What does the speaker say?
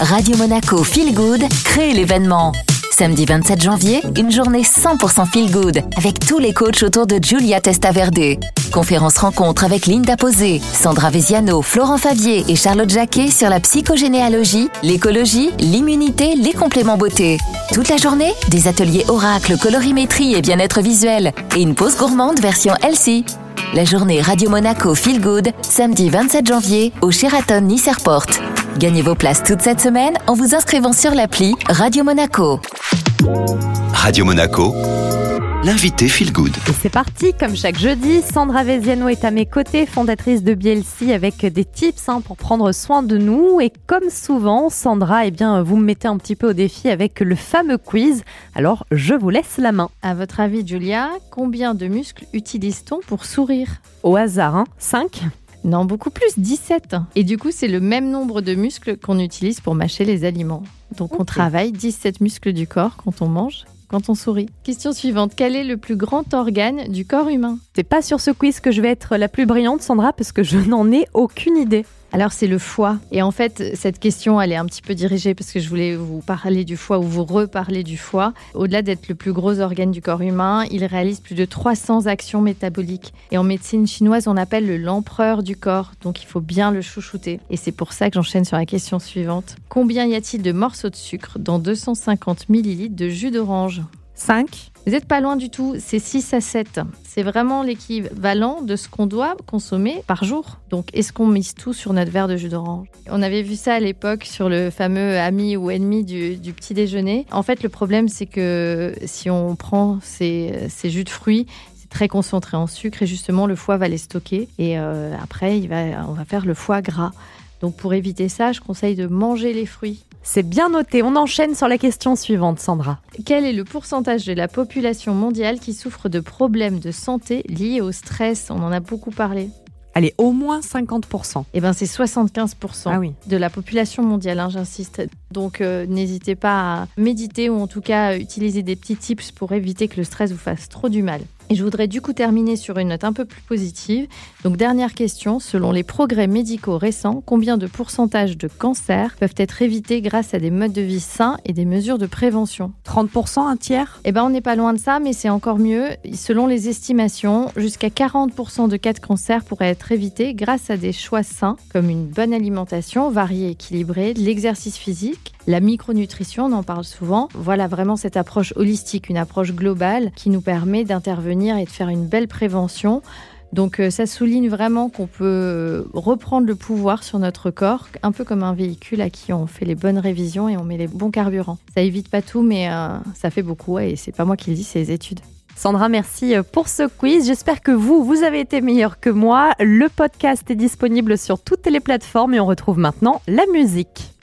Radio Monaco Feel Good crée l'événement. Samedi 27 janvier, une journée 100% feel good avec tous les coachs autour de Giulia Testaverde. Conférence rencontre avec Linda Posé, Sandra Veziano, Florent Favier et Charlotte Jacquet sur la psychogénéalogie, l'écologie, l'immunité, les compléments beauté. Toute la journée, des ateliers oracle, colorimétrie et bien-être visuel et une pause gourmande version Elsie. La journée Radio Monaco Feel Good, samedi 27 janvier au Sheraton Nice Airport. Gagnez vos places toute cette semaine en vous inscrivant sur l'appli Radio Monaco. Radio Monaco, l'invité Feel Good. Et c'est parti, comme chaque jeudi, Sandra Veziano est à mes côtés, fondatrice de BLC, avec des tips hein, pour prendre soin de nous. Et comme souvent, Sandra, eh bien, vous me mettez un petit peu au défi avec le fameux quiz. Alors, je vous laisse la main. À votre avis, Julia, combien de muscles utilise-t-on pour sourire? Au hasard, hein 5 Non, beaucoup plus, 17. Et du coup, c'est le même nombre de muscles qu'on utilise pour mâcher les aliments. Donc, on travaille 17 muscles du corps quand on mange, quand on sourit. Question suivante. Quel est le plus grand organe du corps humain? C'est pas sur ce quiz que je vais être la plus brillante, Sandra, parce que je n'en ai aucune idée. Alors c'est le foie. Et en fait, cette question, elle est un petit peu dirigée parce que je voulais vous parler du foie ou vous reparler du foie. Au-delà d'être le plus gros organe du corps humain, il réalise plus de 300 actions métaboliques. Et en médecine chinoise, on appelle le l'empereur du corps. Donc il faut bien le chouchouter. Et c'est pour ça que j'enchaîne sur la question suivante. Combien y a-t-il de morceaux de sucre dans 250 millilitres de jus d'orange? 5 vous n'êtes pas loin du tout, c'est 6 à 7. C'est vraiment l'équivalent de ce qu'on doit consommer par jour. Donc, est-ce qu'on mise tout sur notre verre de jus d'orange? On avait vu ça à l'époque sur le fameux ami ou ennemi du, petit déjeuner. En fait, le problème, c'est que si on prend ces, jus de fruits, c'est très concentré en sucre et justement, le foie va les stocker. Et euh, après, on va faire le foie gras. Donc, pour éviter ça, je conseille de manger les fruits. C'est bien noté. On enchaîne sur la question suivante, Sandra. Quel est le pourcentage de la population mondiale qui souffre de problèmes de santé liés au stress? On en a beaucoup parlé. Allez, au moins 50%. Eh ben, c'est 75% Ah oui. de la population mondiale, hein, j'insiste. Donc, euh, n'hésitez pas à méditer ou en tout cas utiliser des petits tips pour éviter que le stress vous fasse trop du mal. Et je voudrais du coup terminer sur une note un peu plus positive. Donc, dernière question. Selon les progrès médicaux récents, combien de pourcentage de cancers peuvent être évités grâce à des modes de vie sains et des mesures de prévention? 30%, un tiers? Eh ben, on n'est pas loin de ça, mais c'est encore mieux. Selon les estimations, jusqu'à 40% de cas de cancer pourraient être évités grâce à des choix sains, comme une bonne alimentation variée et équilibrée, l'exercice physique, la micronutrition, on en parle souvent. Voilà vraiment cette approche holistique, une approche globale qui nous permet d'intervenir et de faire une belle prévention. Donc euh, ça souligne vraiment qu'on peut euh, reprendre le pouvoir sur notre corps, un peu comme un véhicule à qui on fait les bonnes révisions et on met les bons carburants. Ça évite pas tout, mais euh, ça fait beaucoup et c'est pas moi qui le dis, c'est les études. Sandra, merci pour ce quiz. J'espère que vous, vous avez été meilleur que moi. Le podcast est disponible sur toutes les plateformes et on retrouve maintenant la musique.